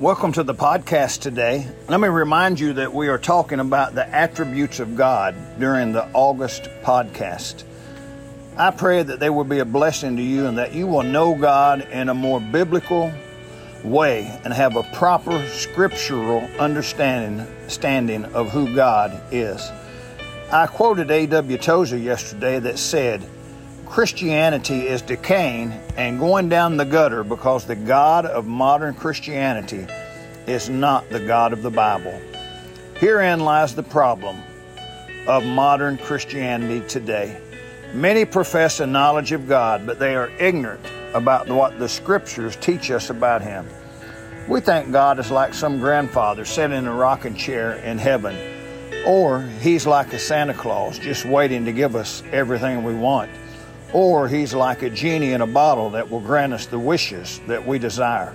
Welcome to the podcast today. Let me remind you that we are talking about the attributes of God during the August podcast. I pray that they will be a blessing to you and that you will know God in a more biblical way and have a proper scriptural understanding standing of who God is. I quoted A.W. Tozer yesterday that said, Christianity is decaying and going down the gutter because the God of modern Christianity is not the God of the Bible. Herein lies the problem of modern Christianity today. Many profess a knowledge of God, but they are ignorant about what the scriptures teach us about Him. We think God is like some grandfather sitting in a rocking chair in heaven, or He's like a Santa Claus just waiting to give us everything we want, or He's like a genie in a bottle that will grant us the wishes that we desire.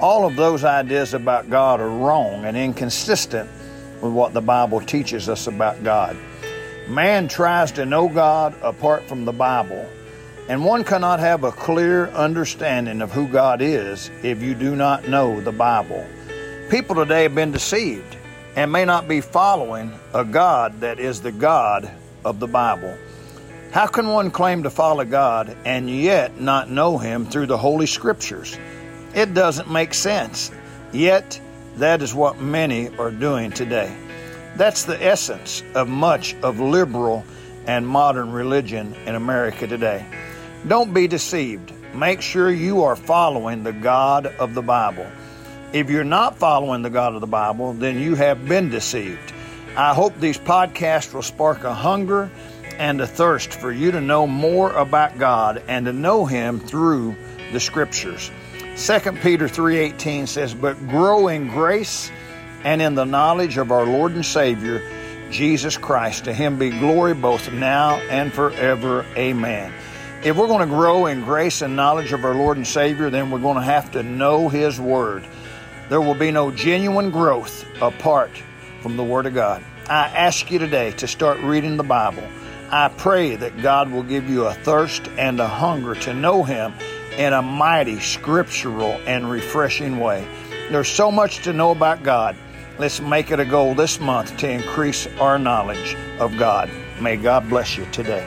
All of those ideas about God are wrong and inconsistent with what the Bible teaches us about God. Man tries to know God apart from the Bible, and one cannot have a clear understanding of who God is if you do not know the Bible. People today have been deceived and may not be following a God that is the God of the Bible. How can one claim to follow God and yet not know Him through the Holy Scriptures? It doesn't make sense. Yet, that is what many are doing today. That's the essence of much of liberal and modern religion in America today. Don't be deceived. Make sure you are following the God of the Bible. If you're not following the God of the Bible, then you have been deceived. I hope these podcasts will spark a hunger and a thirst for you to know more about God and to know him through the scriptures. 2 Peter 3:18 says, "But grow in grace and in the knowledge of our Lord and Savior, Jesus Christ. To him be glory both now and forever. Amen." If we're going to grow in grace and knowledge of our Lord and Savior, then we're going to have to know his word. There will be no genuine growth apart from the word of God. I ask you today to start reading the Bible. I pray that God will give you a thirst and a hunger to know him in a mighty, scriptural, and refreshing way. There's so much to know about God. Let's make it a goal this month to increase our knowledge of God. May God bless you today.